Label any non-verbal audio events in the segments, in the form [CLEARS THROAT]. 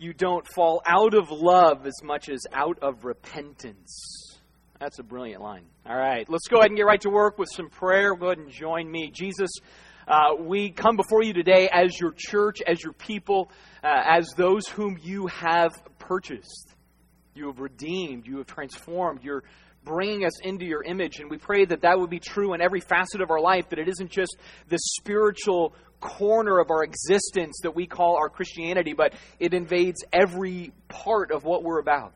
you don't fall out of love as much as out of repentance. That's a brilliant line. All right, let's go ahead and get right to work with some prayer. Go ahead and join me. Jesus, uh, we come before you today as your church, as your people, uh, as those whom you have purchased. You have redeemed, you have transformed, you're bringing us into your image. And we pray that that would be true in every facet of our life, that it isn't just the spiritual corner of our existence that we call our Christianity, but it invades every part of what we're about.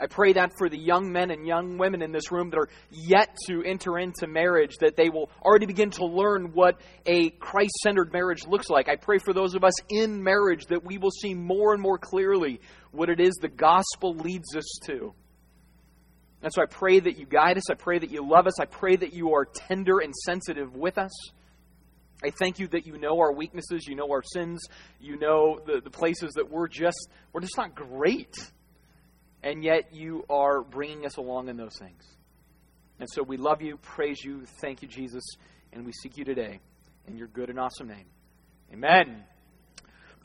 I pray that for the young men and young women in this room that are yet to enter into marriage, that they will already begin to learn what a Christ centered marriage looks like. I pray for those of us in marriage that we will see more and more clearly what it is the gospel leads us to. And so I pray that you guide us. I pray that you love us. I pray that you are tender and sensitive with us. I thank you that you know our weaknesses, you know our sins, you know the, the places that we're just we're just not great. And yet you are bringing us along in those things. And so we love you, praise you, thank you Jesus, and we seek you today in your good and awesome name. Amen.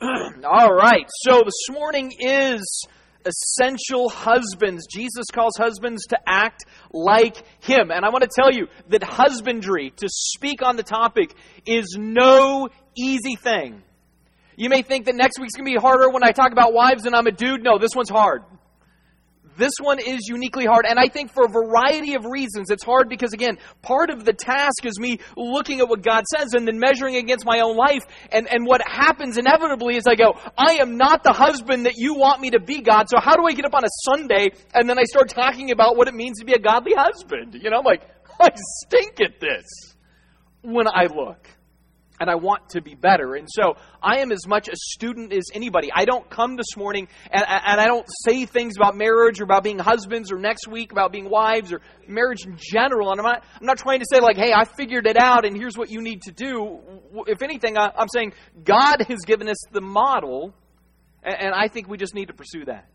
[CLEARS THROAT] All right. So this morning is essential husbands. Jesus calls husbands to act like him. And I want to tell you that husbandry, to speak on the topic, is no easy thing. You may think that next week's going to be harder when I talk about wives and I'm a dude. No, this one's hard. This one is uniquely hard. And I think for a variety of reasons, it's hard because, again, part of the task is me looking at what God says and then measuring against my own life. And, and what happens inevitably is I go, I am not the husband that you want me to be, God. So how do I get up on a Sunday and then I start talking about what it means to be a godly husband? You know, I'm like, I stink at this when I look and I want to be better. And so I am as much a student as anybody. I don't come this morning and, and I don't say things about marriage or about being husbands or next week about being wives or marriage in general. And I'm not, I'm not trying to say, like, hey, I figured it out and here's what you need to do. If anything, I, I'm saying God has given us the model, and, and I think we just need to pursue that.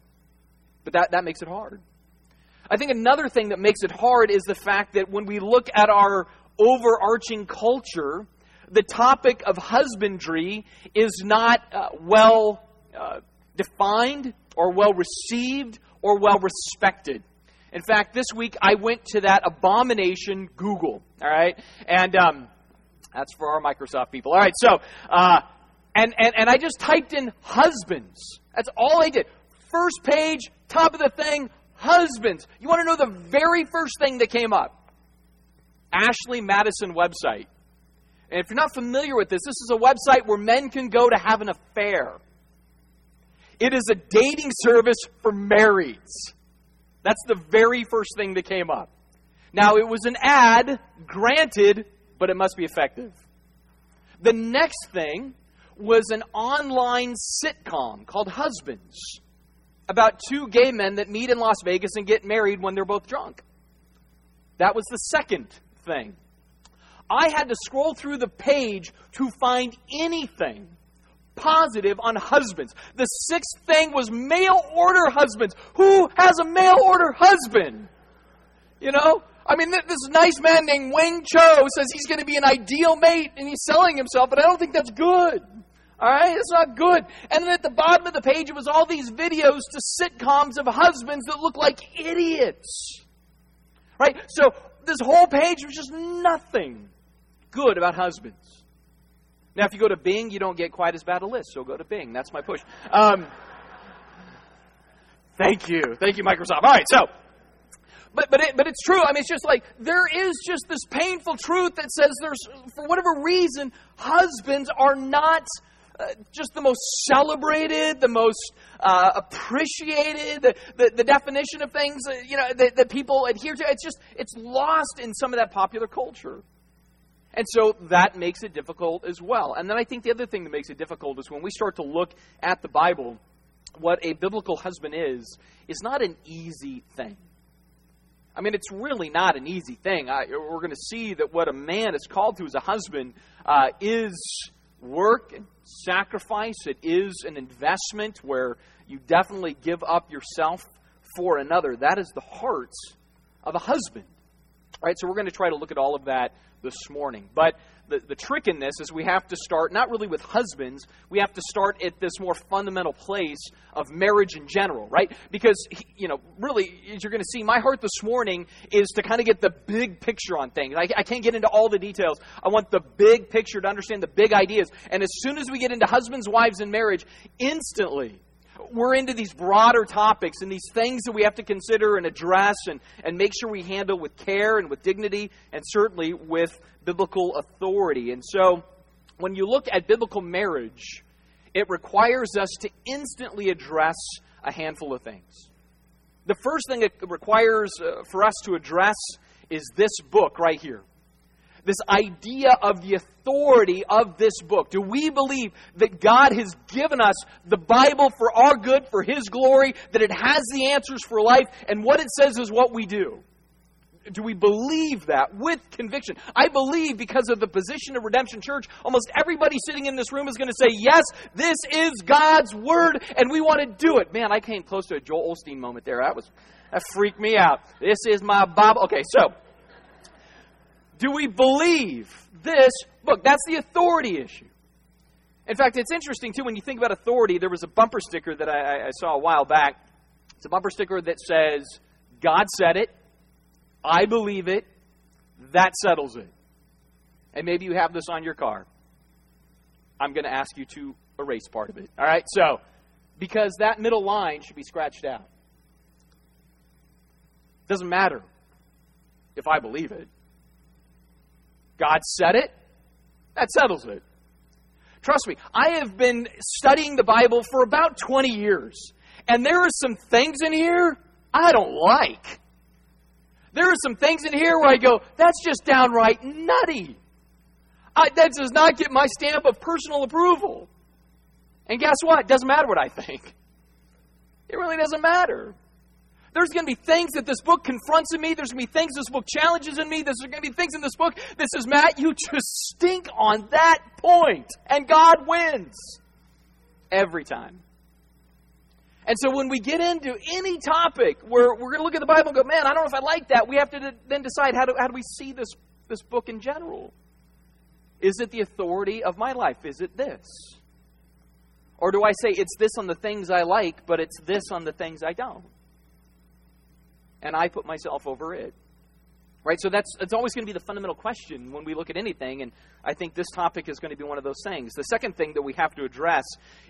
But that, that makes it hard. I think another thing that makes it hard is the fact that when we look at our overarching culture, the topic of husbandry is not uh, well uh, defined or well received or well respected. In fact, this week I went to that abomination Google, all right? And um, that's for our Microsoft people. All right, so, uh, and, and, and I just typed in husbands. That's all I did. First page, top of the thing, husbands. You want to know the very first thing that came up? Ashley Madison website. And if you're not familiar with this, this is a website where men can go to have an affair. It is a dating service for marrieds. That's the very first thing that came up. Now, it was an ad, granted, but it must be effective. The next thing was an online sitcom called Husbands about two gay men that meet in Las Vegas and get married when they're both drunk. That was the second thing. I had to scroll through the page to find anything positive on husbands. The sixth thing was mail order husbands. Who has a mail order husband? You know? I mean, this nice man named Wang Cho says he's going to be an ideal mate and he's selling himself, but I don't think that's good. All right? It's not good. And then at the bottom of the page, it was all these videos to sitcoms of husbands that look like idiots. Right? So this whole page was just nothing good about husbands. Now, if you go to Bing, you don't get quite as bad a list, so go to Bing. That's my push. Um, thank you. Thank you, Microsoft. All right, so. But, but, it, but it's true. I mean, it's just like there is just this painful truth that says there's, for whatever reason, husbands are not uh, just the most celebrated, the most uh, appreciated, the, the, the, definition of things uh, you know that, that people adhere to. It's just it's lost in some of that popular culture. And so that makes it difficult as well. And then I think the other thing that makes it difficult is when we start to look at the Bible, what a biblical husband is, is not an easy thing. I mean, it's really not an easy thing. I, we're going to see that what a man is called to as a husband uh, is work and sacrifice. It is an investment where you definitely give up yourself for another. That is the heart of a husband. Right, so we're going to try to look at all of that this morning. But the, the trick in this is we have to start not really with husbands, we have to start at this more fundamental place of marriage in general, right? Because, you know, really, as you're going to see, my heart this morning is to kind of get the big picture on things. I, I can't get into all the details. I want the big picture to understand the big ideas. And as soon as we get into husbands, wives, and marriage, instantly, we're into these broader topics and these things that we have to consider and address and, and make sure we handle with care and with dignity and certainly with biblical authority. And so, when you look at biblical marriage, it requires us to instantly address a handful of things. The first thing it requires uh, for us to address is this book right here this idea of the authority of this book? Do we believe that God has given us the Bible for our good, for His glory, that it has the answers for life, and what it says is what we do? do we believe that with conviction? I believe because of the position of Redemption Church, almost everybody sitting in this room is going to say, Yes, this is God's Word, and we want to do it. Man, I came close to a Joel Osteen moment there. That was that freaked me out. This is my Bible. Okay, so do we believe this book? That's the authority issue. In fact, it's interesting, too, when you think about authority, there was a bumper sticker that I, I saw a while back. It's a bumper sticker that says, God said it, I believe it, that settles it. And maybe you have this on your car. I'm going to ask you to erase part of it. All right? So, because that middle line should be scratched out. Doesn't matter if I believe it. God said it, that settles it. Trust me, I have been studying the Bible for about 20 years, and there are some things in here I don't like. There are some things in here where I go, that's just downright nutty. I, that does not get my stamp of personal approval. And guess what? It doesn't matter what I think. It really doesn't matter. There's going to be things that this book confronts in me. There's going to be things this book challenges in me. There's going to be things in this book that says, Matt, you just stink on that point. And God wins every time. And so when we get into any topic where we're going to look at the Bible and go, man, I don't know if I like that, we have to then decide how do, how do we see this, this book in general? Is it the authority of my life? Is it this? Or do I say it's this on the things I like, but it's this on the things I don't? And I put myself over it. Right? So that's, that's always going to be the fundamental question when we look at anything, and I think this topic is going to be one of those things. The second thing that we have to address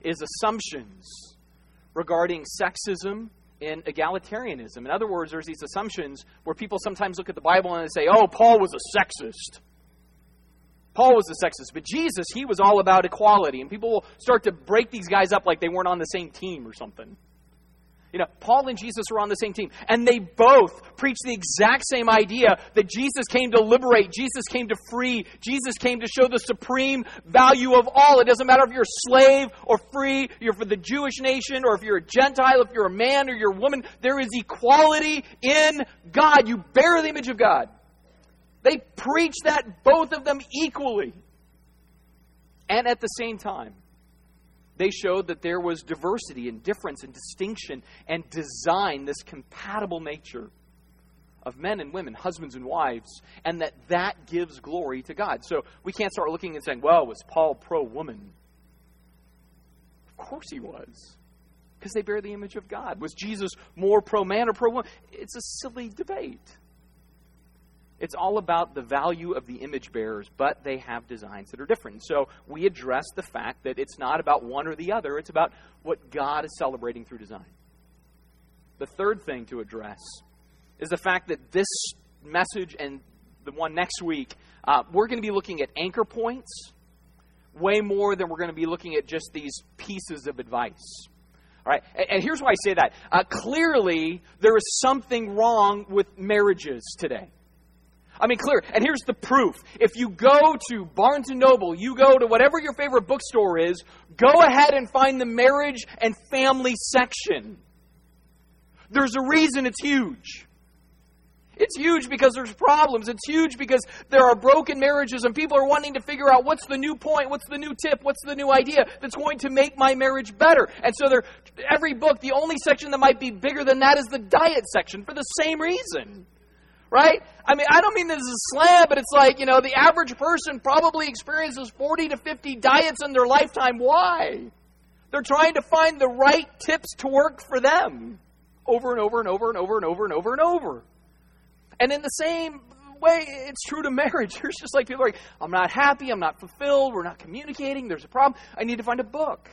is assumptions regarding sexism and egalitarianism. In other words, there's these assumptions where people sometimes look at the Bible and they say, oh, Paul was a sexist. Paul was a sexist, but Jesus, he was all about equality. And people will start to break these guys up like they weren't on the same team or something. You know, Paul and Jesus were on the same team, and they both preached the exact same idea that Jesus came to liberate, Jesus came to free, Jesus came to show the supreme value of all. It doesn't matter if you're a slave or free, you're for the Jewish nation, or if you're a Gentile, if you're a man or you're a woman, there is equality in God. You bear the image of God. They preach that, both of them equally. And at the same time, they showed that there was diversity and difference and distinction and design, this compatible nature of men and women, husbands and wives, and that that gives glory to God. So we can't start looking and saying, well, was Paul pro woman? Of course he was, because they bear the image of God. Was Jesus more pro man or pro woman? It's a silly debate. It's all about the value of the image bearers, but they have designs that are different. So we address the fact that it's not about one or the other, it's about what God is celebrating through design. The third thing to address is the fact that this message and the one next week, uh, we're going to be looking at anchor points way more than we're going to be looking at just these pieces of advice. All right, and, here's why I say that. Uh, clearly, there is something wrong with marriages today. I mean, clear. And here's the proof. If you go to Barnes and Noble, you go to whatever your favorite bookstore is, go ahead and find the marriage and family section. There's a reason it's huge. It's huge because there's problems. It's huge because there are broken marriages and people are wanting to figure out what's the new point, what's the new tip, what's the new idea that's going to make my marriage better. And so every book, the only section that might be bigger than that is the diet section for the same reason. Right? I mean, I don't mean this is a slam, but it's like, you know, the average person probably experiences 40 to 50 diets in their lifetime. Why? They're trying to find the right tips to work for them over and over and over and over and over and over and over. And in the same way, it's true to [LAUGHS] marriage. There's just like people like, I'm not happy, I'm not fulfilled, we're not communicating, there's a problem. I need to find a book.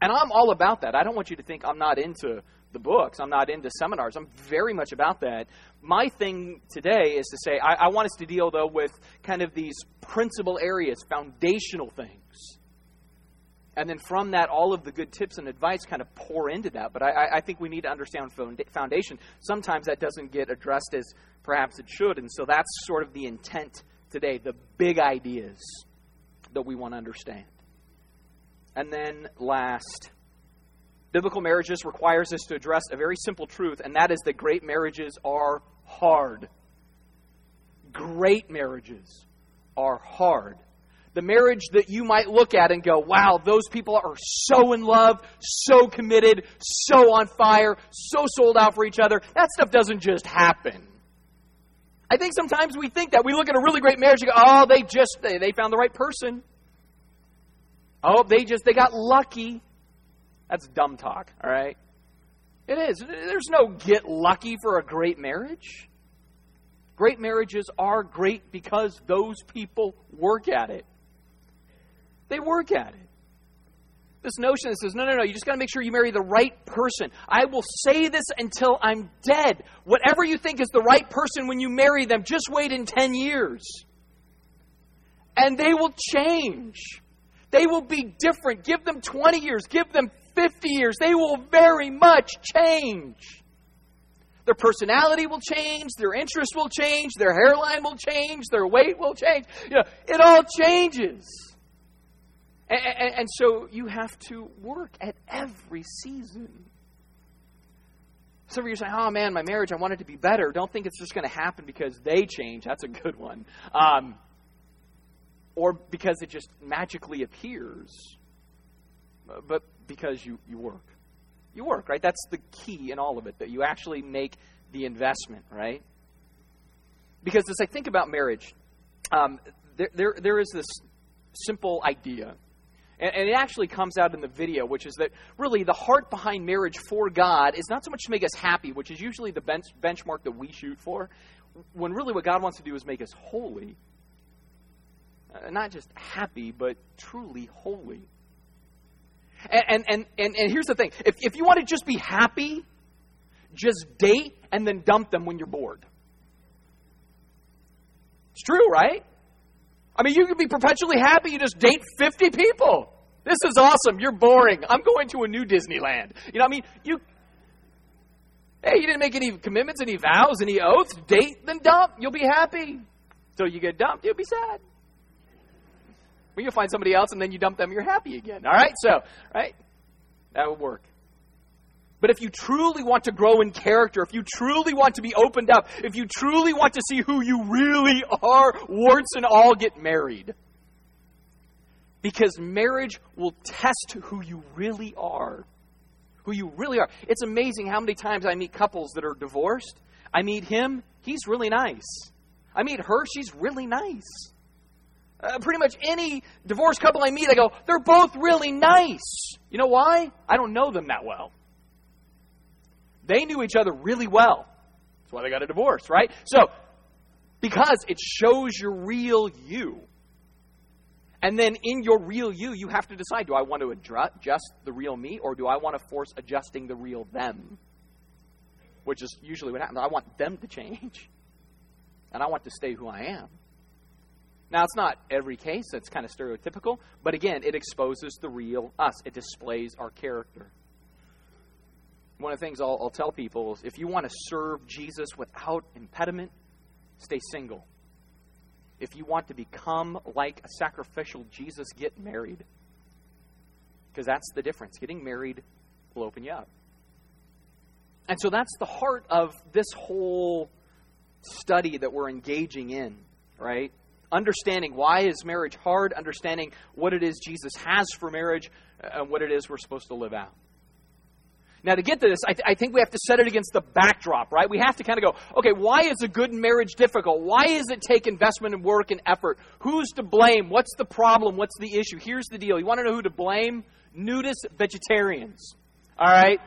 And I'm all about that. I don't want you to think I'm not into the books, I'm not into seminars. I'm very much about that. My thing today is to say, I, I want us to deal, though, with kind of these principal areas, foundational things. And then from that, all of the good tips and advice kind of pour into that. But I, I think we need to understand foundation. Sometimes that doesn't get addressed as perhaps it should. And so that's sort of the intent today, the big ideas that we want to understand. And then last, biblical marriages requires us to address a very simple truth, and that is that great marriages are hard. Great marriages are hard. The marriage that you might look at and go, wow, those people are so in love, so committed, so on fire, so sold out for each other. That stuff doesn't just happen. I think sometimes we think that. We look at a really great marriage and go, oh, they just, they, they found the right person. Oh, they just, they got lucky. That's dumb talk, all right? It is. There's no get lucky for a great marriage. Great marriages are great because those people work at it. They work at it. This notion that says, no, no, no, you just got to make sure you marry the right person. I will say this until I'm dead. Whatever you think is the right person when you marry them, just wait in 10 years. And they will change. They will be different. Give them 20 years, give them 50 years. They will very much change. Their personality will change, their interest will change, their hairline will change, their weight will change. You know, it all changes. And, and, and so you have to work at every season. Some of you saying, oh man, my marriage, I want it to be better. Don't think it's just going to happen because they change. That's a good one. Um, or because it just magically appears, but because you, you work. You work, right? That's the key in all of it, that you actually make the investment, right? Because as I think about marriage, um, there, there, there is this simple idea and, and, it actually comes out in the video, which is that really the heart behind marriage for God is not so much to make us happy, which is usually the bench, benchmark that we shoot for, when really what God wants to do is make us holy. Uh, not just happy, but truly holy. And, and, and, and here's the thing if, if you want to just be happy, just date and then dump them when you're bored. It's true, right? I mean, you can be perpetually happy, you just date 50 people. This is awesome. You're boring. I'm going to a new Disneyland. You know, what I mean, you. Hey, you didn't make any commitments, any vows, any oaths. Date, then dump. You'll be happy. So you get dumped, you'll be sad. Well, you'll find somebody else, and then you dump them, you're happy again. All right? So, right? That would work. But if you truly want to grow in character, if you truly want to be opened up, if you truly want to see who you really are, warts and all, get married. Because marriage will test who you really are. Who you really are. It's amazing how many times I meet couples that are divorced. I meet him, he's really nice. I meet her, she's really nice. Uh, pretty much any divorced couple I meet, I go, they're both really nice. You know why? I don't know them that well. They knew each other really well. That's why they got a divorce, right? So, because it shows your real you. And then in your real you, you have to decide do I want to adjust the real me or do I want to force adjusting the real them? Which is usually what happens. I want them to change. [LAUGHS] And I want to stay who I am. Now, it's not every case, that's kind of stereotypical, but again, it exposes the real us, it displays our character. One of the things I'll, I'll tell people is if you want to serve Jesus without impediment, stay single. If you want to become like a sacrificial Jesus, get married. Because that's the difference. Getting married will open you up. And so that's the heart of this whole study that we're engaging in, right? Understanding why is marriage hard, understanding what it is Jesus has for marriage, uh, and what it is we're supposed to live out. Now, to get to this, I, th- I, think we have to set it against the backdrop, right? We have to kind of go, okay, why is a good marriage difficult? Why does it take investment and work and effort? Who's to blame? What's the problem? What's the issue? Here's the deal. You want to know who to blame? Nudist vegetarians. All right?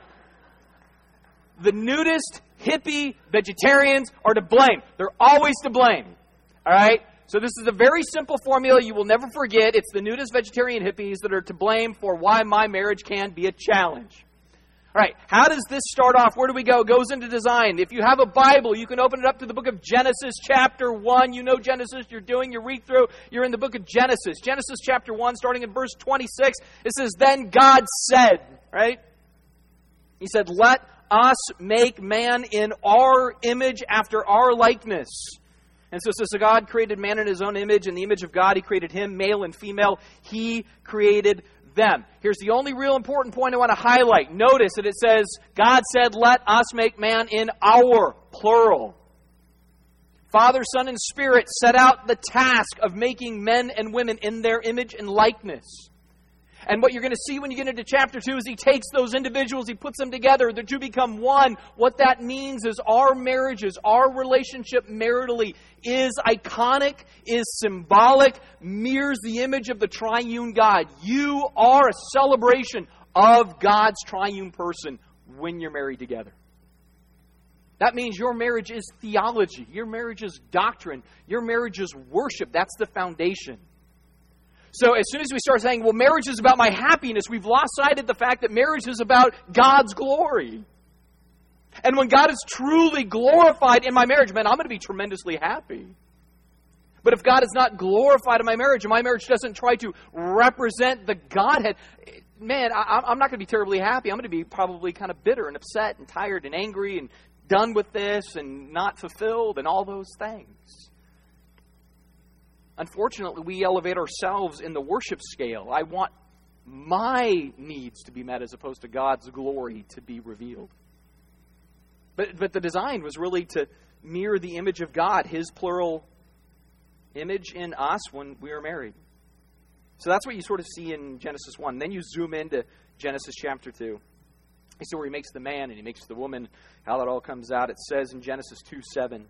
The nudist, hippie vegetarians are to blame. They're always to blame. All right? So this is a very simple formula you will never forget. It's the nudist vegetarian hippies that are to blame for why my marriage can be a challenge. All right, how does this start off? Where do we go? It goes into design. If you have a Bible, you can open it up to the book of Genesis, chapter 1. You know Genesis, you're doing your read through, you're in the book of Genesis. Genesis, chapter 1, starting in verse 26, it says, Then God said, right? He said, Let us make man in our image after our likeness. And so, so God created man in his own image. In the image of God, he created him, male and female. He created them. Here's the only real important point I want to highlight. Notice that it says, God said, Let us make man in our, plural. Father, Son, and Spirit set out the task of making men and women in their image and likeness. And what you're going to see when you get into chapter 2 is he takes those individuals, he puts them together, the two become one. What that means is our marriages, our relationship maritally is iconic, is symbolic, mirrors the image of the triune God. You are a celebration of God's triune person when you're married together. That means your marriage is theology, your marriage is doctrine, your marriage is worship. That's the foundation. So as soon as we start saying, well, marriage is about my happiness, we've lost sight of the fact that marriage is about God's glory. And when God is truly glorified in my marriage, man, I'm going to be tremendously happy. But if God is not glorified in my marriage, and my marriage doesn't try to represent the Godhead, man, I, am not going to be terribly happy. I'm going to be probably kind of bitter and upset and tired and angry and done with this and not fulfilled and all those things. Unfortunately, we elevate ourselves in the worship scale. I want my needs to be met as opposed to God's glory to be revealed. But, but the design was really to mirror the image of God, His plural image in us when we are married. So that's what you sort of see in Genesis 1. Then you zoom into Genesis chapter 2. You see where he makes the man and he makes the woman, how that all comes out. It says in Genesis 2 7.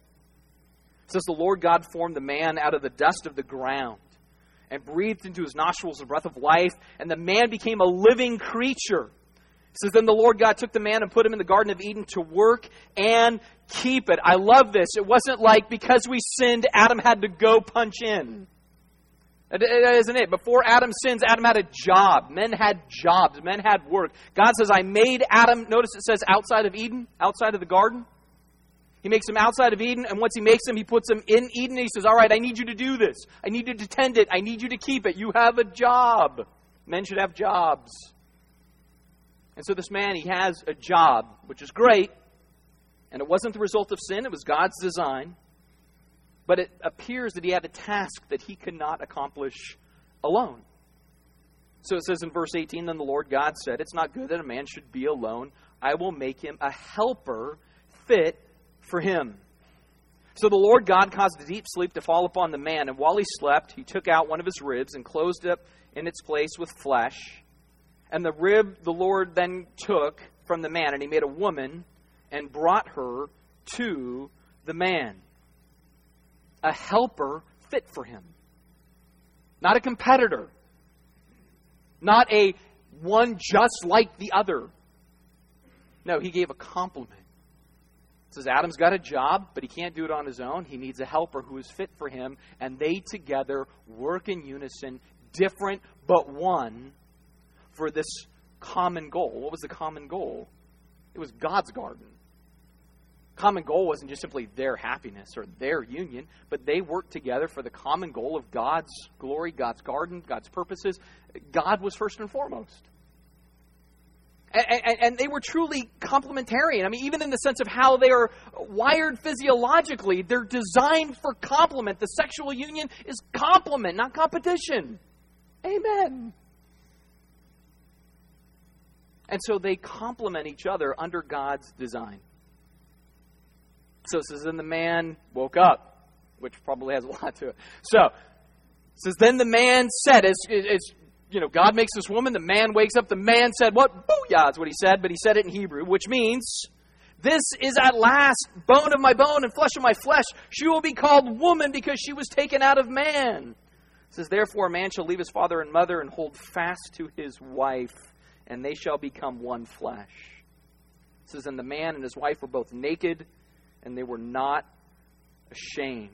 Says, The Lord God formed the man out of the dust of the ground and breathed into his nostrils the breath of life, and the man became a living creature. It says, Then the Lord God took the man and put him in the Garden of Eden to work and keep it. I love this. It wasn't like because we sinned, Adam had to go punch in. That isn't it. Before Adam sins, Adam had a job. Men had jobs. Men had work. God says, I made Adam, notice it says outside of Eden, outside of the garden. He makes him outside of Eden, and once he makes him, he puts him in Eden. he says, All right, I need you to do this. I need you to tend it. I need you to keep it. You have a job. Men should have jobs. And so this man, he has a job, which is great. And it wasn't the result of sin, it was God's design. But it appears that he had a task that he could not accomplish alone. So it says in verse 18 Then the Lord God said, It's not good that a man should be alone. I will make him a helper fit for him. So the Lord God caused a deep sleep to fall upon the man, and while he slept, he took out one of his ribs and closed it in its place with flesh. And the rib the Lord then took from the man, and he made a woman and brought her to the man. A helper fit for him. Not a competitor. Not a one just like the other. No, he gave a complement says Adam's got a job, but he can't do it on his own. He needs a helper who is fit for him, and they together work in unison, different but one, for this common goal. What was the common goal? It was God's garden. Common goal wasn't just simply their happiness or their union, but they worked together for the common goal of God's glory, God's garden, God's purposes. God was first and foremost. And, and, they were truly complementarian. I mean, even in the sense of how they are wired physiologically, they're designed for complement. The sexual union is complement, not competition. Amen. And so they complement each other under God's design. So it says, then the man woke up, which probably has a lot to it. So it says, then the man said, as, as you know, God makes this woman, the man wakes up, the man said, what? Booyah is what he said, but he said it in Hebrew, which means, this is at last bone of my bone and flesh of my flesh. She will be called woman because she was taken out of man. It says, Therefore, a man shall leave his father and mother and hold fast to his wife, and they shall become one flesh. It says, And the man and his wife were both naked, and they were not ashamed.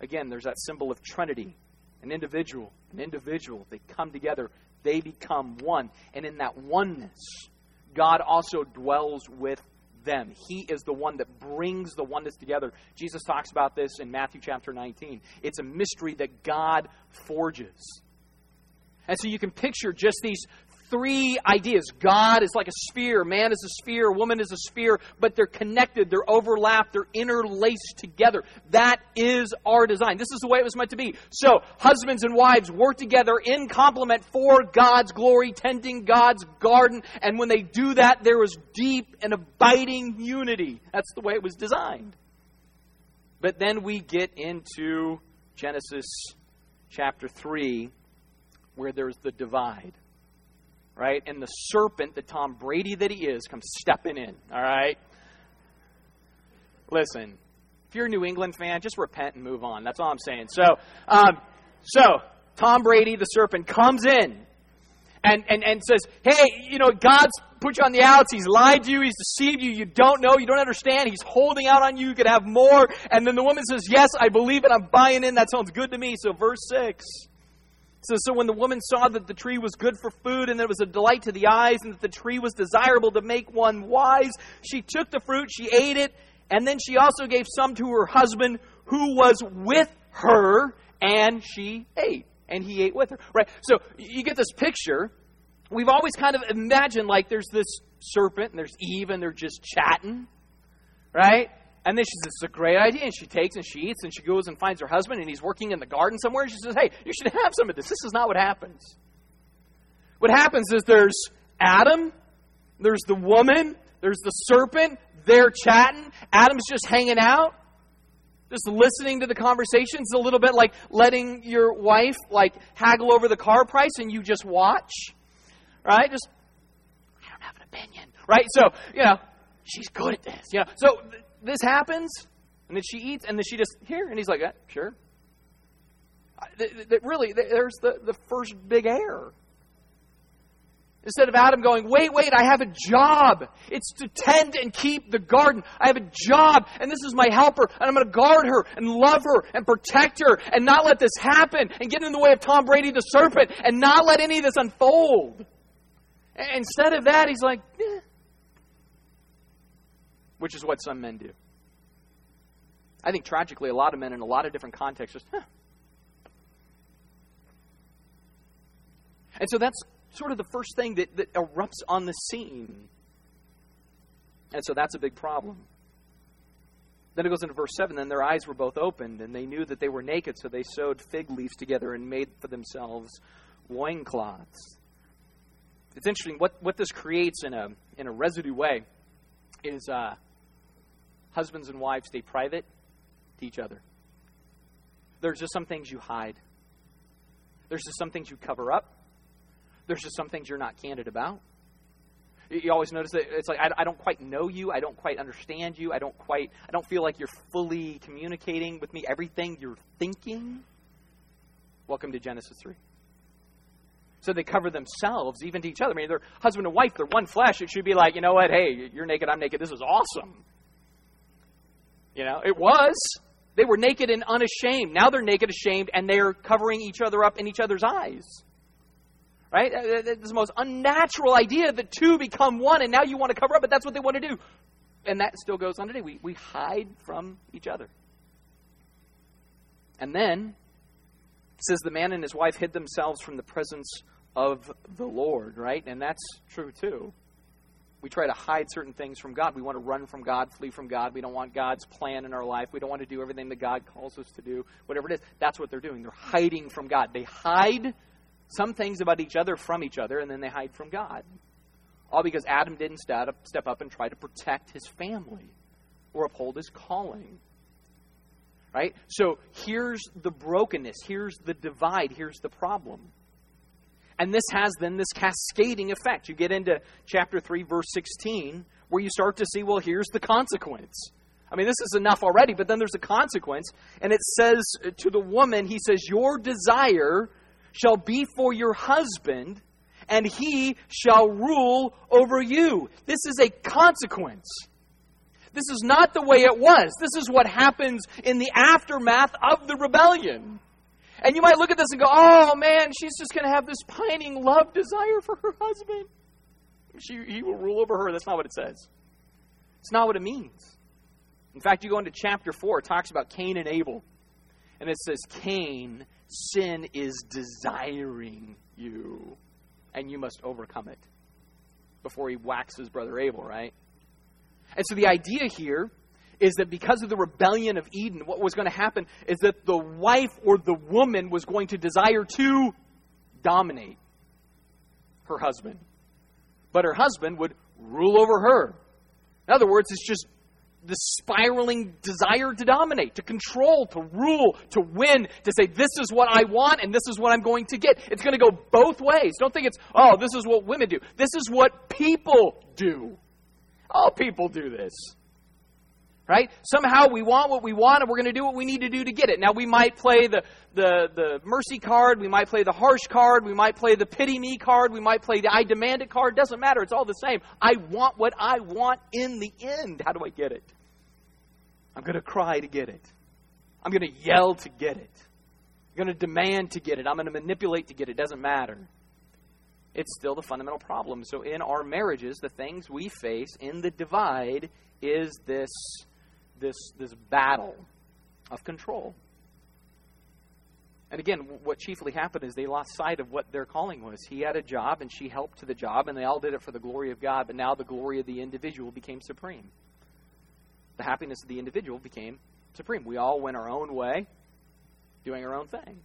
Again, there's that symbol of Trinity an individual, an individual. They come together, they become one. And in that oneness, God also dwells with them. He is the one that brings the oneness together. Jesus talks about this in Matthew chapter 19. It's a mystery that God forges. And so you can picture just these three ideas. God is like a sphere, man is a sphere, woman is a sphere, but they're connected, they're overlapped, they're interlaced together. That is our design. This is the way it was meant to be. So, husbands and wives work together in complement for God's glory, tending God's garden, and when they do that, there is deep and abiding unity. That's the way it was designed. But then we get into Genesis chapter 3, where there's the divide right? And the serpent, the Tom Brady that he is, comes stepping in, all right? Listen, if you're a New England fan, just repent and move on. That's all I'm saying. So, um, so Tom Brady, the serpent, comes in and, and, and says, Hey, you know, God's put you on the outs. He's lied to you. He's deceived you. You don't know. You don't understand. He's holding out on you. You could have more. And then the woman says, Yes, I believe it. I'm buying in. That sounds good to me. So, verse 6 so, so when the woman saw that the tree was good for food and that it was a delight to the eyes and that the tree was desirable to make one wise, she took the fruit, she ate it, and then she also gave some to her husband who was with her, and she ate. And he ate with her. Right? So you get this picture. We've always kind of imagined like there's this serpent and there's Eve and they're just chatting. Right? And then she says, This is a great idea. And she takes and she eats and she goes and finds her husband and he's working in the garden somewhere. And she says, Hey, you should have some of this. This is not what happens. What happens is there's Adam, there's the woman, there's the serpent. They're chatting. Adam's just hanging out, just listening to the conversations. A little bit like letting your wife like haggle over the car price and you just watch, right? Just I don't have an opinion, right? So you know she's good at this, you know. So this happens, and then she eats, and then she just, here, and he's like, yeah, sure. That really, there's the, the first big error. Instead of Adam going, wait, wait, I have a job. It's to tend and keep the garden. I have a job, and this is my helper, and I'm going to guard her and love her and protect her and not let this happen and get in the way of Tom Brady the serpent and not let any of this unfold. Instead of that, he's like, eh, which is what some men do. I think tragically, a lot of men in a lot of different contexts just, huh. And so that's sort of the first thing that, that erupts on the scene. And so that's a big problem. Then it goes into verse 7 Then their eyes were both opened, and they knew that they were naked, so they sewed fig leaves together and made for themselves loincloths. It's interesting what, what this creates in a, in a residue way is uh, husbands and wives stay private to each other. There's just some things you hide. There's just some things you cover up. There's just some things you're not candid about. You always notice that it's like I, I don't quite know you. I don't quite understand you. I don't quite. I don't feel like you're fully communicating with me everything you're thinking. Welcome to Genesis three. So they cover themselves, even to each other. I mean, they're husband and wife. They're one flesh. It should be like, you know what? Hey, you're naked. I'm naked. This is awesome. You know, it was. They were naked and unashamed. Now they're naked, ashamed, and they're covering each other up in each other's eyes. Right? Uh, uh, it's the most unnatural idea that two become one, and now you want to cover up, but that's what they want to do. And that still goes on today. We, we hide from each other. And then, says the man and his wife hid themselves from the presence of the Lord, right? And that's true too. We try to hide certain things from God. We want to run from God, flee from God. We don't want God's plan in our life. We don't want to do everything that God calls us to do, whatever it is. That's what they're doing. They're hiding from God. They hide some things about each other from each other, and then they hide from God. All because Adam didn't step up, and try to protect his family or uphold his calling. Right? So here's the brokenness. Here's the divide. Here's the problem. And this has then this cascading effect. You get into chapter 3, verse 16, where you start to see, well, here's the consequence. I mean, this is enough already, but then there's a consequence. And it says to the woman, He says, Your desire shall be for your husband, and he shall rule over you. This is a consequence. This is not the way it was. This is what happens in the aftermath of the rebellion. And you might look at this and go, oh man, she's just going to have this pining love desire for her husband. She, he will rule over her. That's not what it says. It's not what it means. In fact, you go into chapter 4, it talks about Cain and Abel. And it says, Cain, sin is desiring you, and you must overcome it. Before he whacks his brother Abel, right? And so the idea here is that because of the rebellion of Eden, what was going to happen is that the wife or the woman was going to desire to dominate her husband. But her husband would rule over her. In other words, it's just the spiraling desire to dominate, to control, to rule, to win, to say, this is what I want and this is what I'm going to get. It's going to go both ways. Don't think it's, oh, this is what women do. This is what people do. All people do this right? Somehow we want what we want and we're going to do what we need to do to get it. Now, we might play the, the, the mercy card, we might play the harsh card, we might play the pity me card, we might play the I demand it card. Doesn't matter. It's all the same. I want what I want in the end. How do I get it? I'm going to cry to get it. I'm going to yell to get it. I'm going to demand to get it. I'm going to manipulate to get it. Doesn't matter. It's still the fundamental problem. So, in our marriages, the things we face in the divide is this this, this battle of control. And again, what chiefly happened is they lost sight of what their calling was. He had a job, and she helped to the job, and they all did it for the glory of God, but now the glory of the individual became supreme. The happiness of the individual became supreme. We all went our own way, doing our own thing.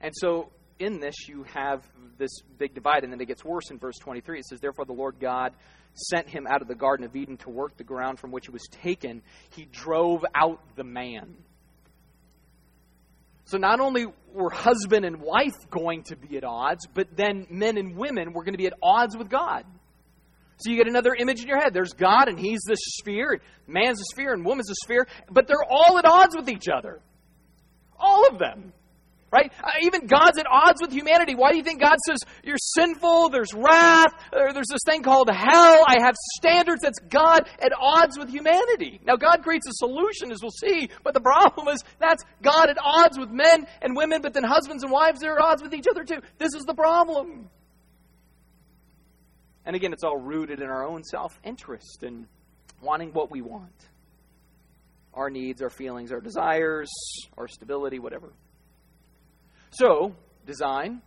And so, in this, you have this big divide, and then it gets worse in verse 23. It says, Therefore, the Lord God sent him out of the Garden of Eden to work the ground from which it was taken, he drove out the man. So not only were husband and wife going to be at odds, but then men and women were going to be at odds with God. So you get another image in your head. There's God, and He's the sphere. Man's a sphere, and woman's a sphere. But they're all at odds with each other. All of them right? Uh, even God's at odds with humanity. Why do you think God says you're sinful? There's wrath. There's this thing called hell. I have standards. That's God at odds with humanity. Now, God creates a solution, as we'll see, but the problem is that's God at odds with men and women, but then husbands and wives, they're at odds with each other too. This is the problem. And again, it's all rooted in our own self interest and wanting what we want our needs, our feelings, our desires, our stability, whatever. So, design,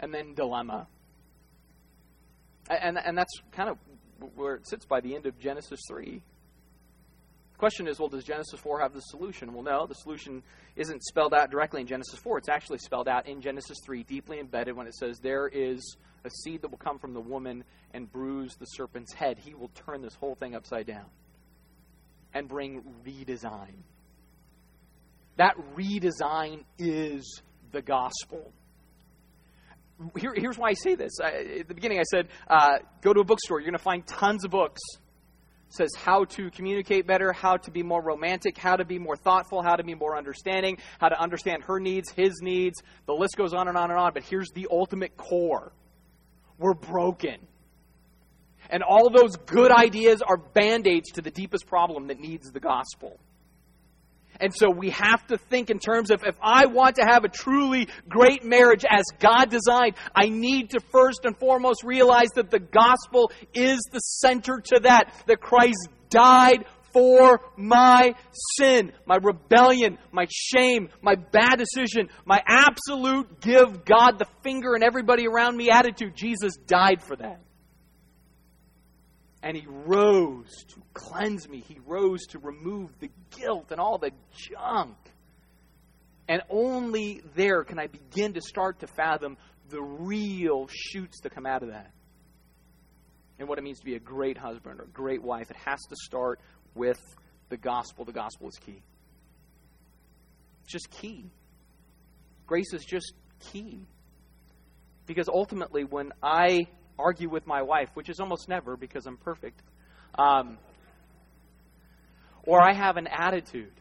and then dilemma. And, and that's kind of where it sits by the end of Genesis 3. The question is well, does Genesis 4 have the solution? Well, no, the solution isn't spelled out directly in Genesis 4. It's actually spelled out in Genesis 3, deeply embedded when it says, There is a seed that will come from the woman and bruise the serpent's head. He will turn this whole thing upside down and bring redesign that redesign is the gospel. Here, here's why I say this. I, at the beginning, I said, uh, go to a bookstore. You're going to find tons of books. It says how to communicate better, how to be more romantic, how to be more thoughtful, how to be more understanding, how to understand her needs, his needs. The list goes on and on and on. But here's the ultimate core we're broken. And all those good ideas are band aids to the deepest problem that needs the gospel. And so we have to think in terms of if I want to have a truly great marriage as God designed, I need to first and foremost realize that the gospel is the center to that, that Christ died for my sin, my rebellion, my shame, my bad decision, my absolute give God the finger and everybody around me attitude. Jesus died for that. And he rose to cleanse me. He rose to remove the guilt and all the junk. And only there can I begin to start to fathom the real shoots that come out of that. And what it means to be a great husband or a great wife. It has to start with the gospel. The gospel is key. It's just key. Grace is just key. Because ultimately, when I argue with my wife, which is almost never because I'm perfect, um, or I have an attitude,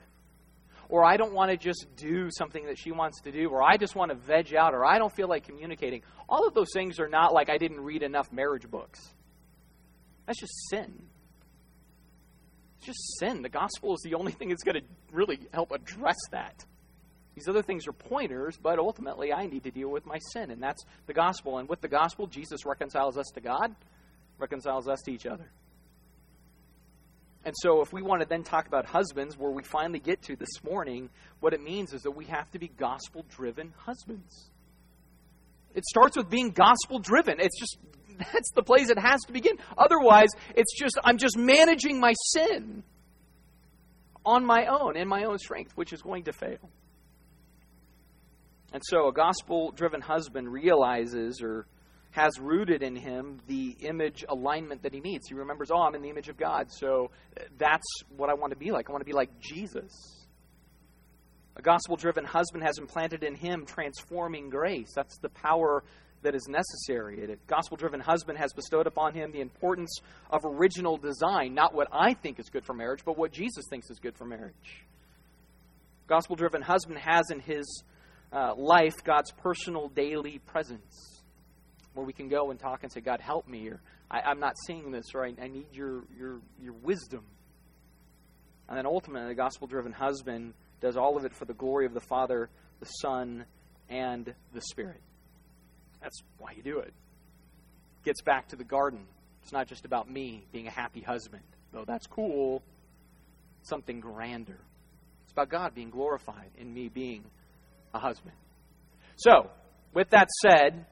or I don't want to just do something that she wants to do, or I just want to veg out, or I don't feel like communicating. All of those things are not like I didn't read enough marriage books. That's just sin. It's just sin. The gospel is the only thing that's going to really help address that. These other things are pointers, but ultimately I need to deal with my sin, and that's the gospel. And with the gospel, Jesus reconciles us to God, reconciles us to each other. And so, if we want to then talk about husbands, where we finally get to this morning, what it means is that we have to be gospel driven husbands. It starts with being gospel driven. It's just, [LAUGHS] that's the place it has to begin. Otherwise, it's just, I'm just managing my sin on my own, in my own strength, which is going to fail. And so, a gospel driven husband realizes or has rooted in him the image alignment that he needs. He remembers, oh, I'm in the image of God, so uh, that's what I want to be like. I want to be like Jesus. A gospel driven husband has implanted in him transforming grace. That's the power that is necessary. A gospel driven husband has bestowed upon him the importance of original design, not what I think is good for marriage, but what Jesus thinks is good for marriage. Gospel driven husband has in his uh, life God's personal daily presence where we can go and talk and say, God, help me, or I, am not seeing this, or I, I need your, your, your wisdom. And then ultimately, the gospel driven husband does all of it for the glory of the Father, the Son, and the Spirit. That's why you do it. Gets back to the garden. It's not just about me being a happy husband, though that's cool. Something grander. It's about God being glorified in me being a husband. So, with that said,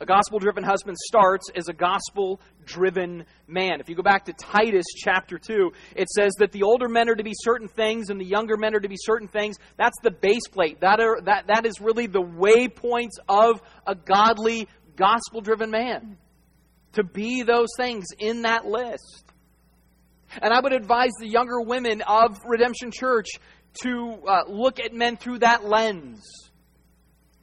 a gospel driven husband starts as a gospel driven man. If you go back to Titus chapter 2, it says that the older men are to be certain things and the younger men are to be certain things. That's the base plate. That, are, that, that is really the waypoints of a godly, gospel driven man. To be those things in that list. And I would advise the younger women of Redemption Church to uh, look at men through that lens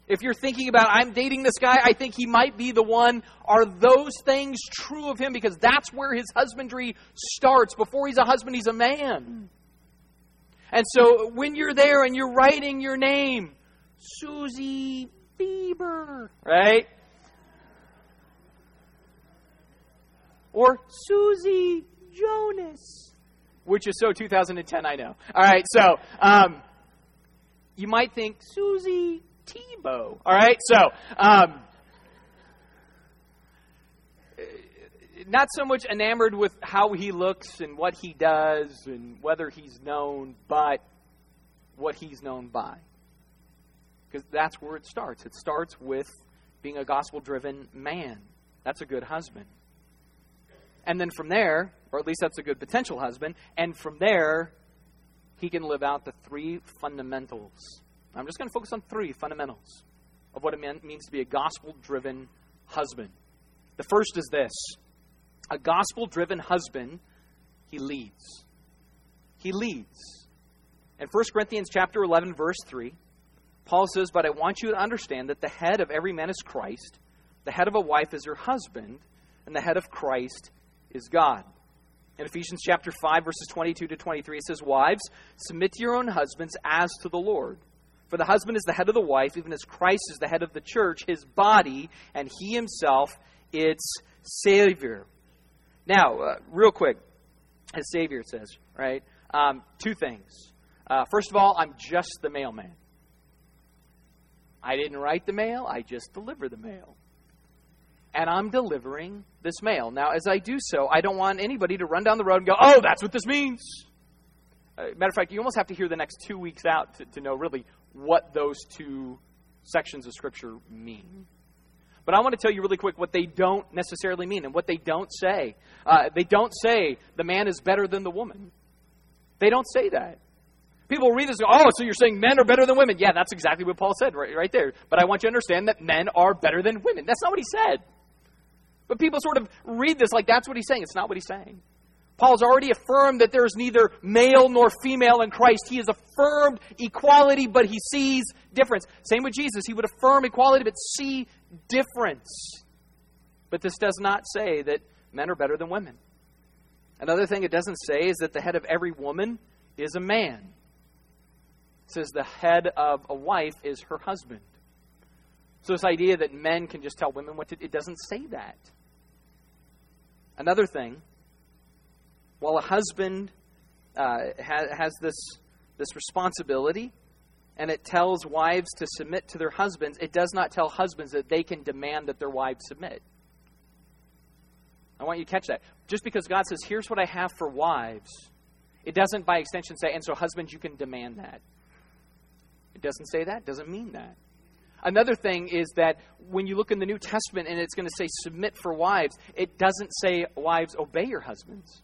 if you're thinking about, I'm dating this guy, I think he might be the one, are those things true of him? Because that's where his husbandry starts. Before he's a husband, he's a man. And so when you're there and you're writing your name, Susie Bieber, right? Or Susie Jonas, which is so 2010, I know. All right, so um, you might think Susie Tebow. All right, so um, not so much enamored with how he looks and what he does and whether he's known, but what he's known by. Because that's where it starts. It starts with being a gospel driven man. That's a good husband. And then from there, or at least that's a good potential husband, and from there, he can live out the three fundamentals I'm just going to focus on three fundamentals of what it means to be a gospel driven husband. The first is this a gospel driven husband, he leads. He leads. In 1 Corinthians chapter 11 verse 3, Paul says, "But I want you to understand that the head of every man is Christ, the head of a wife is her husband, and the head of Christ is God." In Ephesians chapter 5 verses 22 to 23 it says, "Wives, submit to your own husbands as to the Lord." For the husband is the head of the wife, even as Christ is the head of the church, his body, and he himself its Savior. Now, uh, real quick, as Savior says, right? Um, two things. Uh, first of all, I'm just the mailman. I didn't write the mail, I just deliver the mail. And I'm delivering this mail. Now, as I do so, I don't want anybody to run down the road and go, oh, that's what this means. Uh, matter of fact, you almost have to hear the next two weeks out to, to know really what those two sections of Scripture mean. But I want to tell you really quick what they don't necessarily mean and what they don't say. Uh, they don't say the man is better than the woman. They don't say that. People read this and go, oh, so you're saying men are better than women. Yeah, that's exactly what Paul said right, right there. But I want you to understand that men are better than women. That's not what he said. But people sort of read this like that's what he's saying. It's not what he's saying. Paul's already affirmed that there is neither male nor female in Christ. He has affirmed equality, but he sees difference. Same with Jesus. He would affirm equality, but see difference. But this does not say that men are better than women. Another thing it doesn't say is that the head of every woman is a man. It says the head of a wife is her husband. So this idea that men can just tell women what to it doesn't say that. Another thing, while a husband uh, has, has this, this responsibility, and it tells wives to submit to their husbands, it does not tell husbands that they can demand that their wives submit. I want you to catch that. Just because God says, here's what I have for wives, it doesn't by extension say, and so husbands, you can demand that. It doesn't say that, doesn't mean that. Another thing is that when you look in the New Testament and it's going to say submit for wives, it doesn't say wives obey your husbands.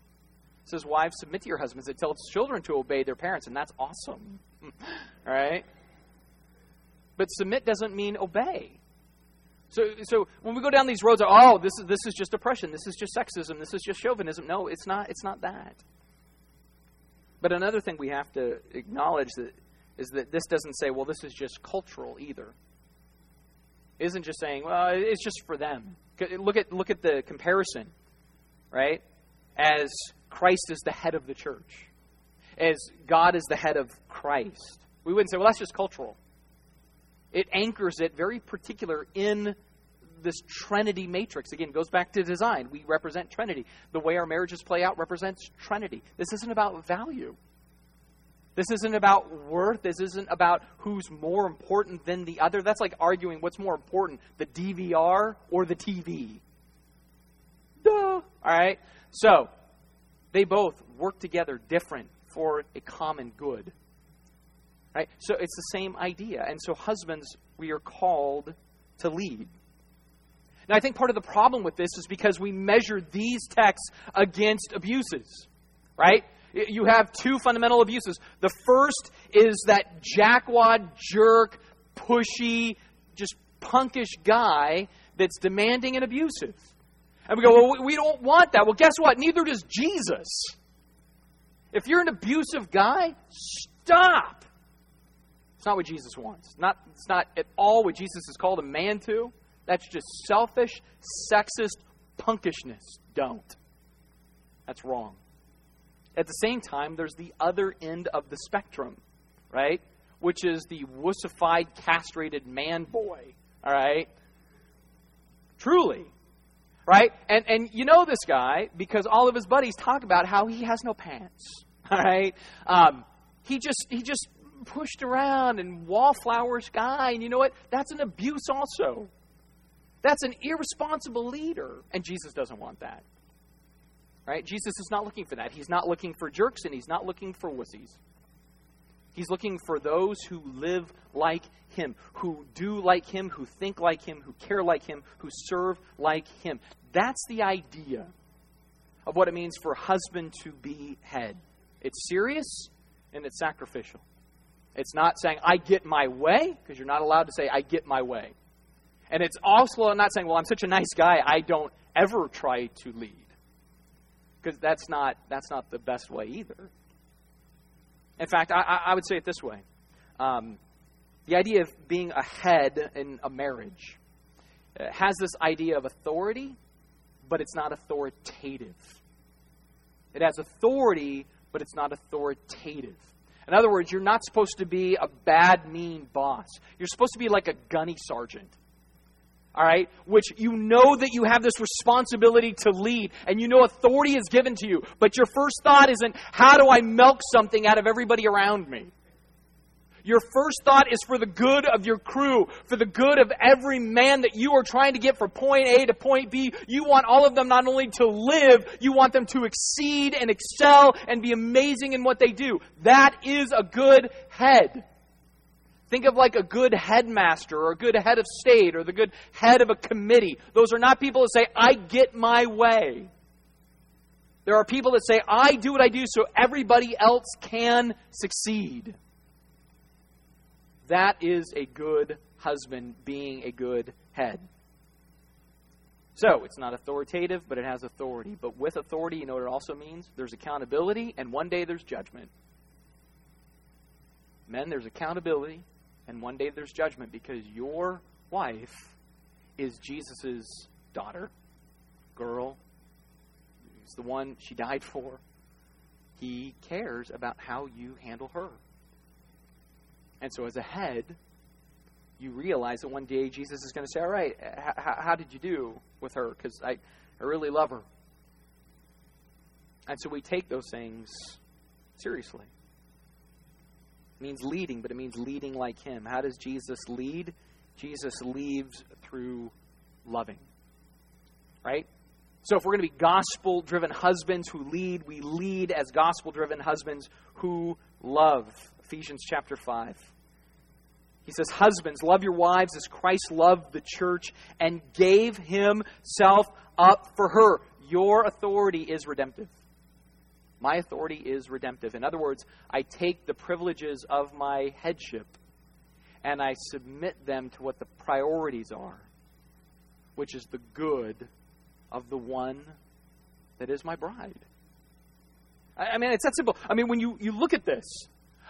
It says wives submit to your husbands. It tells children to obey their parents, and that's awesome. All [LAUGHS] right? But submit doesn't mean obey. So, so when we go down these roads, oh, this is this is just oppression, this is just sexism, this is just chauvinism. No, it's not. It's not that. But another thing we have to acknowledge that is that this doesn't say, well, this is just cultural either. Isn't just saying, well, it's just for them. Look at look at the comparison, right? As Christ is the head of the church, as God is the head of Christ. We wouldn't say, well, that's just cultural. It anchors it very particular in this Trinity matrix. Again, goes back to design. We represent Trinity. The way our marriages play out represents Trinity. This isn't about value. This isn't about worth. This isn't about who's more important than the other. That's like arguing what's more important, the DVR or the TV. Duh. All right? So, they both work together different for a common good. Right? So it's the same idea. And so, husbands, we are called to lead. Now, I think part of the problem with this is because we measure these texts against abuses, right? You have two fundamental abuses. The first is that jackwad, jerk, pushy, just punkish guy that's demanding and abusive. And we go, well, we don't want that. Well, guess what? Neither does Jesus. If you're an abusive guy, stop. It's not what Jesus wants. Not, it's not at all what Jesus has called a man to. That's just selfish, sexist punkishness. Don't. That's wrong. At the same time, there's the other end of the spectrum, right? Which is the wussified, castrated man boy, all right? Truly, right? And, and you know this guy because all of his buddies talk about how he has no pants, [LAUGHS] all right? Um, he just, he just pushed around and wallflowers guy. And you know what? That's an abuse also. That's an irresponsible leader. And Jesus doesn't want that. Right? Jesus is not looking for that. He's not looking for jerks and he's not looking for wussies. He's looking for those who live like him, who do like him, who think like him, who care like him, who serve like him. That's the idea of what it means for husband to be head. It's serious and it's sacrificial. It's not saying, I get my way, because you're not allowed to say, I get my way. And it's also not saying, well, I'm such a nice guy, I don't ever try to lead. Because that's not, that's not the best way either. In fact, I, I would say it this way um, the idea of being a head in a marriage uh, has this idea of authority, but it's not authoritative. It has authority, but it's not authoritative. In other words, you're not supposed to be a bad, mean boss. You're supposed to be like a gunny sergeant. All right? Which you know that you have this responsibility to lead and you know authority is given to you. But your first thought isn't, how do I milk something out of everybody around me? Your first thought is for the good of your crew, for the good of every man that you are trying to get from point A to point B. You want all of them not only to live, you want them to exceed and excel and be amazing in what they do. That is a good head. Think of like a good headmaster or a good head of state or the good head of a committee. Those are not people that say, I get my way. There are people that say, I do what I do so everybody else can succeed. That is a good husband being a good head. So, it's not authoritative, but it has authority. But with authority, you know what it also means? There's accountability, and one day there's judgment. Men, there's accountability, and one day there's judgment because your wife is Jesus' daughter, girl. He's the one she died for. He cares about how you handle her. And so, as a head, you realize that one day Jesus is going to say, All right, h- how did you do with her? Because I, I really love her. And so we take those things seriously. It means leading, but it means leading like him. How does Jesus lead? Jesus leads through loving. Right? So if we're going to be gospel driven husbands who lead, we lead as gospel driven husbands who love. Ephesians chapter 5. He says, Husbands, love your wives as Christ loved the church and gave himself up for her. Your authority is redemptive. My authority is redemptive. In other words, I take the privileges of my headship and I submit them to what the priorities are, which is the good of the one that is my bride. I, mean, it's that simple. I mean, when you, you look at this,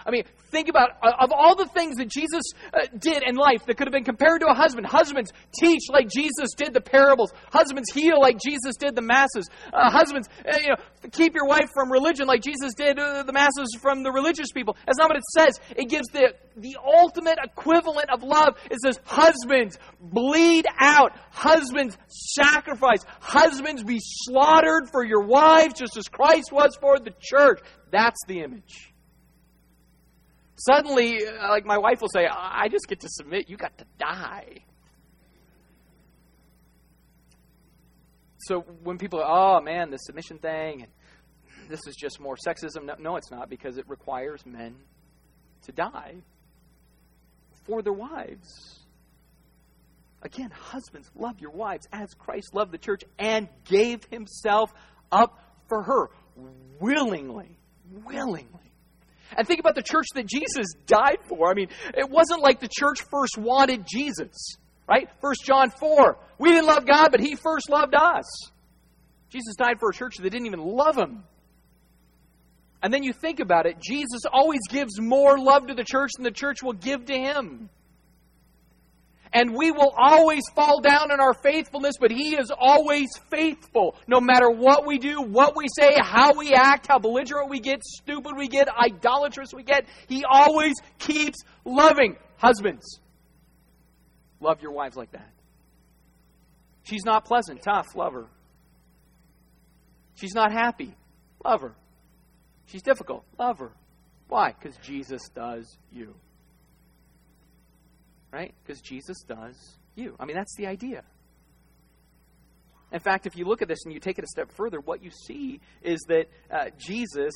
I mean, think about uh, of all the things that Jesus uh, did in life that could have been compared to a husband. Husbands teach like Jesus did the parables. Husbands heal like Jesus did the masses. Uh, husbands, uh, you know, keep your wife from religion like Jesus did the masses from the religious people. That's not what it says. It gives the the ultimate equivalent of love. It says, husbands, bleed out. Husbands, sacrifice. Husbands, be slaughtered for your wives, just as Christ was for the church. That's the image. Suddenly, uh, like my wife will say, I just get to submit. You got to die. So when people are, oh man, the submission thing, and this is just more sexism. No, no, it's not, because it requires men to die for their wives. Again, husbands, love your wives as Christ loved the church and gave himself up for her willingly. Willingly. And think about the church that Jesus died for. I mean, it wasn't like the church first wanted Jesus, right? First John 4. We didn't love God, but he first loved us. Jesus died for a church that didn't even love him. And then you think about it, Jesus always gives more love to the church than the church will give to him. And we will always fall down in our faithfulness, but He is always faithful. No matter what we do, what we say, how we act, how belligerent we get, stupid we get, idolatrous we get, He always keeps loving. Husbands, love your wives like that. She's not pleasant, tough, love her. She's not happy, love her. She's difficult, love her. Why? Because Jesus does you right? Because Jesus does you. I mean, that's the idea. In fact, if you look at this and you take it a step further, what you see is that uh, Jesus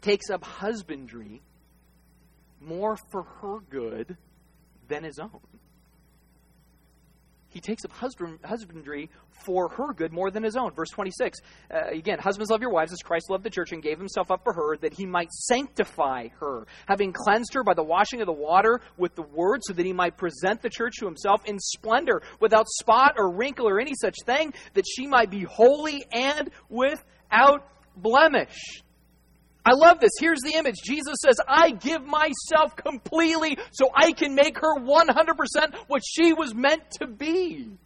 takes up husbandry more for her good than his own he takes up husband, husbandry for her good more than his own. Verse 26. Uh, again, husbands love your wives as Christ loved the church and gave himself up for her that he might sanctify her, having cleansed her by the washing of the water with the word, so that he might present the church to himself in splendor, without spot or wrinkle or any such thing, that she might be holy and without blemish. I love this. Here's the image. Jesus says, I give myself completely so I can make her 100% what she was meant to be.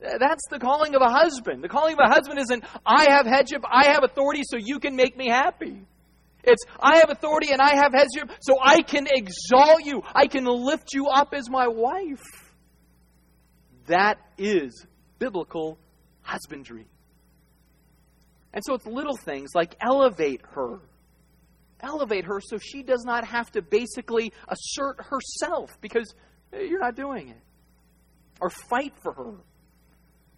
That's the calling of a husband. The calling of a husband isn't, I have headship, I have authority, so you can make me happy. It's, I have authority and I have headship, so I can exalt you. I can lift you up as my wife. That is biblical husbandry. And so it's little things like elevate her. Elevate her so she does not have to basically assert herself because you're not doing it. Or fight for her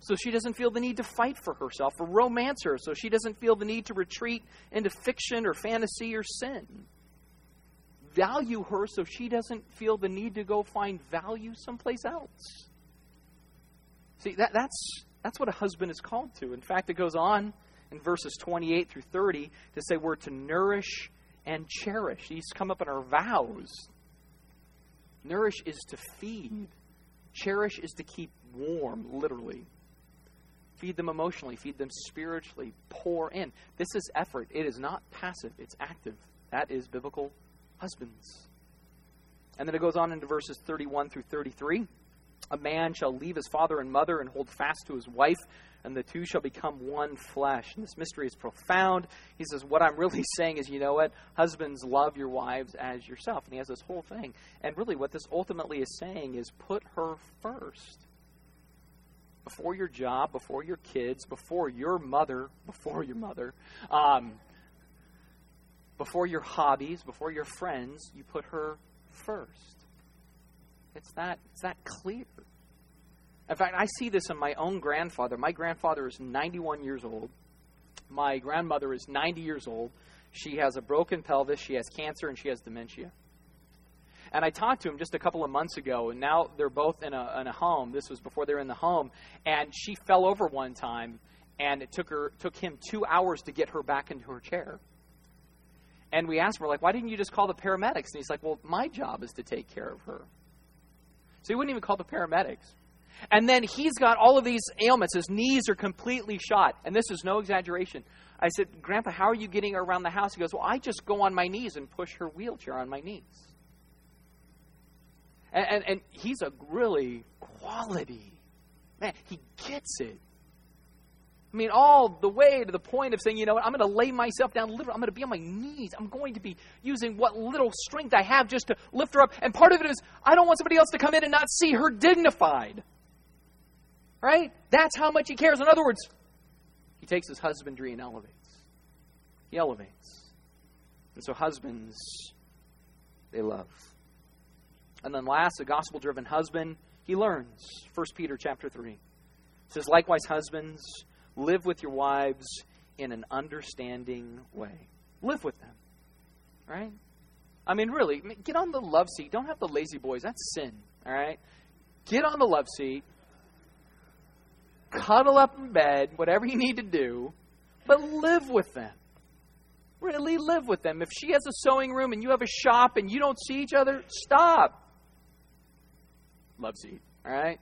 so she doesn't feel the need to fight for herself. Or romance her so she doesn't feel the need to retreat into fiction or fantasy or sin. Value her so she doesn't feel the need to go find value someplace else. See, that, that's, that's what a husband is called to. In fact, it goes on in verses 28 through 30 to say we're to nourish and cherish. These come up in our vows. Nourish is to feed, cherish is to keep warm, literally. Feed them emotionally, feed them spiritually, pour in. This is effort. It is not passive, it's active. That is biblical husbands. And then it goes on into verses 31 through 33. A man shall leave his father and mother and hold fast to his wife, and the two shall become one flesh. And this mystery is profound. He says, What I'm really [LAUGHS] saying is, you know what? Husbands, love your wives as yourself. And he has this whole thing. And really, what this ultimately is saying is put her first. Before your job, before your kids, before your mother, [LAUGHS] before your mother, um, before your hobbies, before your friends, you put her first. It's that, it's that clear. In fact, I see this in my own grandfather. My grandfather is 91 years old. My grandmother is 90 years old. She has a broken pelvis, she has cancer, and she has dementia. And I talked to him just a couple of months ago, and now they're both in a, in a home. This was before they were in the home. And she fell over one time, and it took, her, took him two hours to get her back into her chair. And we asked him, we're like, why didn't you just call the paramedics? And he's like, well, my job is to take care of her. So he wouldn't even call the paramedics. And then he's got all of these ailments. His knees are completely shot. And this is no exaggeration. I said, Grandpa, how are you getting around the house? He goes, Well, I just go on my knees and push her wheelchair on my knees. And, and, and he's a really quality man. He gets it. I mean, all the way to the point of saying, you know what, I'm going to lay myself down, literally, I'm going to be on my knees. I'm going to be using what little strength I have just to lift her up. And part of it is, I don't want somebody else to come in and not see her dignified. Right? That's how much he cares. In other words, he takes his husbandry and elevates. He elevates. And so, husbands, they love. And then last, a gospel driven husband, he learns. 1 Peter chapter 3. It says, Likewise, husbands, Live with your wives in an understanding way. Live with them. Right? I mean, really, get on the love seat. Don't have the lazy boys. That's sin. All right? Get on the love seat. Cuddle up in bed, whatever you need to do, but live with them. Really live with them. If she has a sewing room and you have a shop and you don't see each other, stop. Love seat. All right?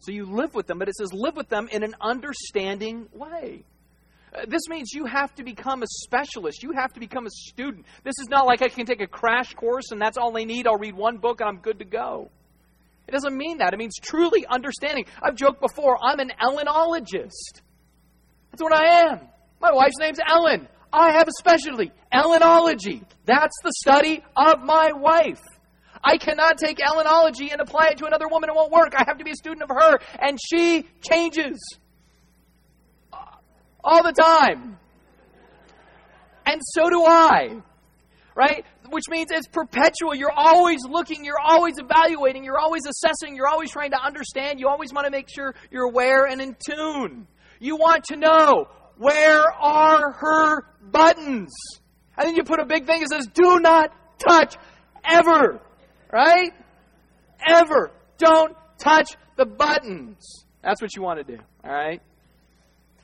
So you live with them, but it says live with them in an understanding way. Uh, this means you have to become a specialist. You have to become a student. This is not like I can take a crash course and that's all I need. I'll read one book and I'm good to go. It doesn't mean that. It means truly understanding. I've joked before, I'm an Ellenologist. That's what I am. My wife's name's Ellen. I have a specialty, Ellenology. That's the study of my wife. I cannot take Ellenology and apply it to another woman. It won't work. I have to be a student of her. And she changes all the time. And so do I. Right? Which means it's perpetual. You're always looking, you're always evaluating, you're always assessing, you're always trying to understand, you always want to make sure you're aware and in tune. You want to know where are her buttons? And then you put a big thing that says, do not touch ever. Right? Ever. Don't touch the buttons. That's what you want to do. All right?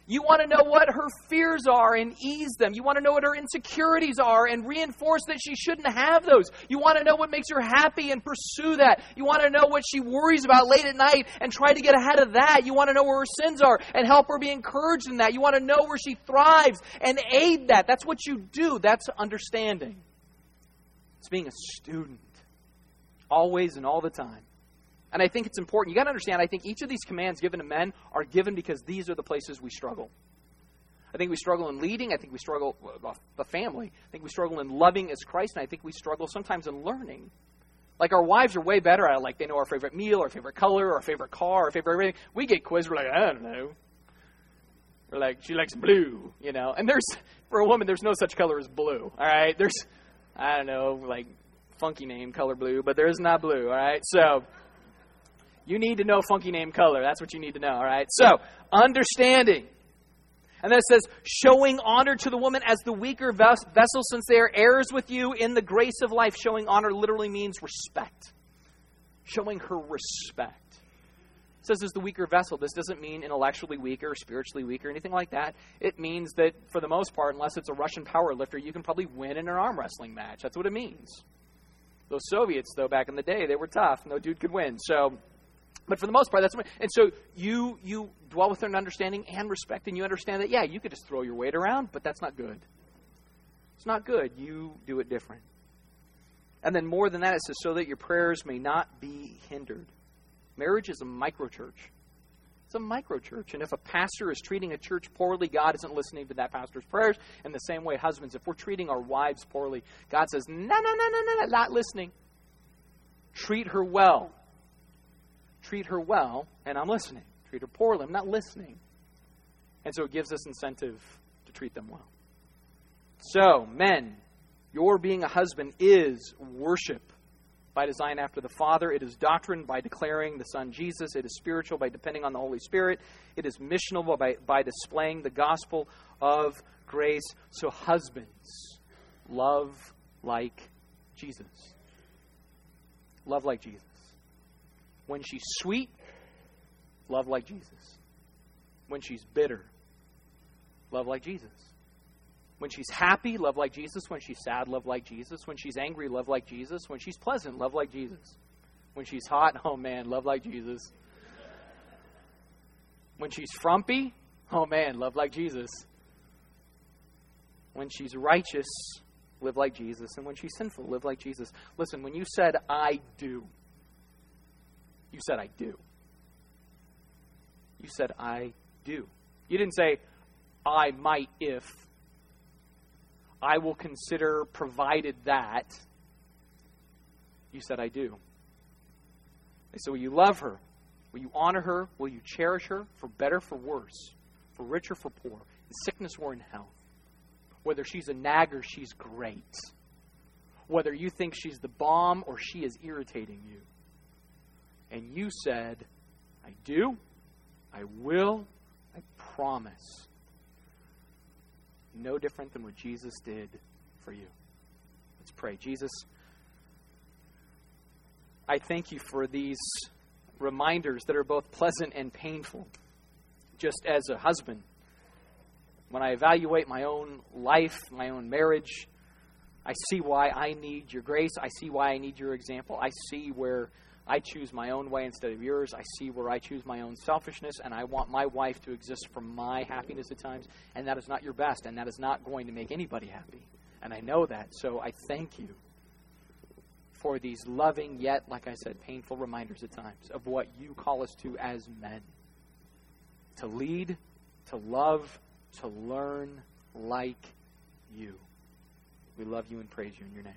You want to know what her fears are and ease them. You want to know what her insecurities are and reinforce that she shouldn't have those. You want to know what makes her happy and pursue that. You want to know what she worries about late at night and try to get ahead of that. You want to know where her sins are and help her be encouraged in that. You want to know where she thrives and aid that. That's what you do. That's understanding. It's being a student always and all the time. And I think it's important. You got to understand, I think each of these commands given to men are given because these are the places we struggle. I think we struggle in leading. I think we struggle with the family. I think we struggle in loving as Christ. And I think we struggle sometimes in learning. Like our wives are way better at it. Like they know our favorite meal, our favorite color, our favorite car, our favorite everything. We get quizzed. We're like, I don't know. We're like, she likes blue, you know. And there's, for a woman, there's no such color as blue. All right. There's, I don't know, like funky name, color blue, but there is not blue, all right? So you need to know funky name color. That's what you need to know, all right? So, understanding. And then it says, showing honor to the woman as the weaker vessel, since they are heirs with you in the grace of life. Showing honor literally means respect. Showing her respect. It says as the weaker vessel. This doesn't mean intellectually weaker, or spiritually weaker, anything like that. It means that, for the most part, unless it's a Russian power lifter, you can probably win in an arm wrestling match. That's what it means. Those Soviets, though, back in the day, they were tough. No dude could win. So, but for the most part, that's what. And so you you dwell with an understanding and respect, and you understand that yeah, you could just throw your weight around, but that's not good. It's not good. You do it different. And then more than that, it says so that your prayers may not be hindered. Marriage is a microchurch. It's a microchurch. And if a pastor is treating a church poorly, God isn't listening to that pastor's prayers. In the same way, husbands, if we're treating our wives poorly, God says, no, no, no, no, no, not listening. Treat her well. Treat her well, and I'm listening. Treat her poorly, I'm not listening. And so it gives us incentive to treat them well. So, men, your being a husband is worship by design after the Father. It is doctrine by declaring the Son Jesus. It is spiritual by depending on the Holy Spirit. It is missional by, by displaying the gospel of grace. So, husbands, love like Jesus. Love like Jesus. When she's sweet, love like Jesus. When she's bitter, love like Jesus. When she's happy, love like Jesus. When she's sad, love like Jesus. When she's angry, love like Jesus. When she's pleasant, love like Jesus. When she's hot, oh man, love like Jesus. When she's frumpy, oh man, love like Jesus. When she's righteous, live like Jesus. And when she's sinful, live like Jesus. Listen, when you said, I do, you said, I do. You said, I do. You didn't say, I might if I will consider provided that. You said, I do. I said, Will you love her? Will you honor her? Will you cherish her for better, for worse, for richer, for poor, in sickness or in health? Whether she's a nag or she's great. Whether you think she's the bomb or she is irritating you. And you said, I do, I will, I promise no different than what Jesus did for you. Let's pray. Jesus, I thank you for these reminders that are both pleasant and painful. Just as a husband, when I evaluate my own life, my own marriage, I see why I need your grace. I see why I need your example. I see where I choose my own way instead of yours. I see where I choose my own selfishness, and I want my wife to exist for my happiness at times, and that is not your best, and that is not going to make anybody happy. And I know that, so I thank you for these loving, yet, like I said, painful reminders at times of what you call us to as men to lead, to love, to learn like you. We love you and praise you in your name.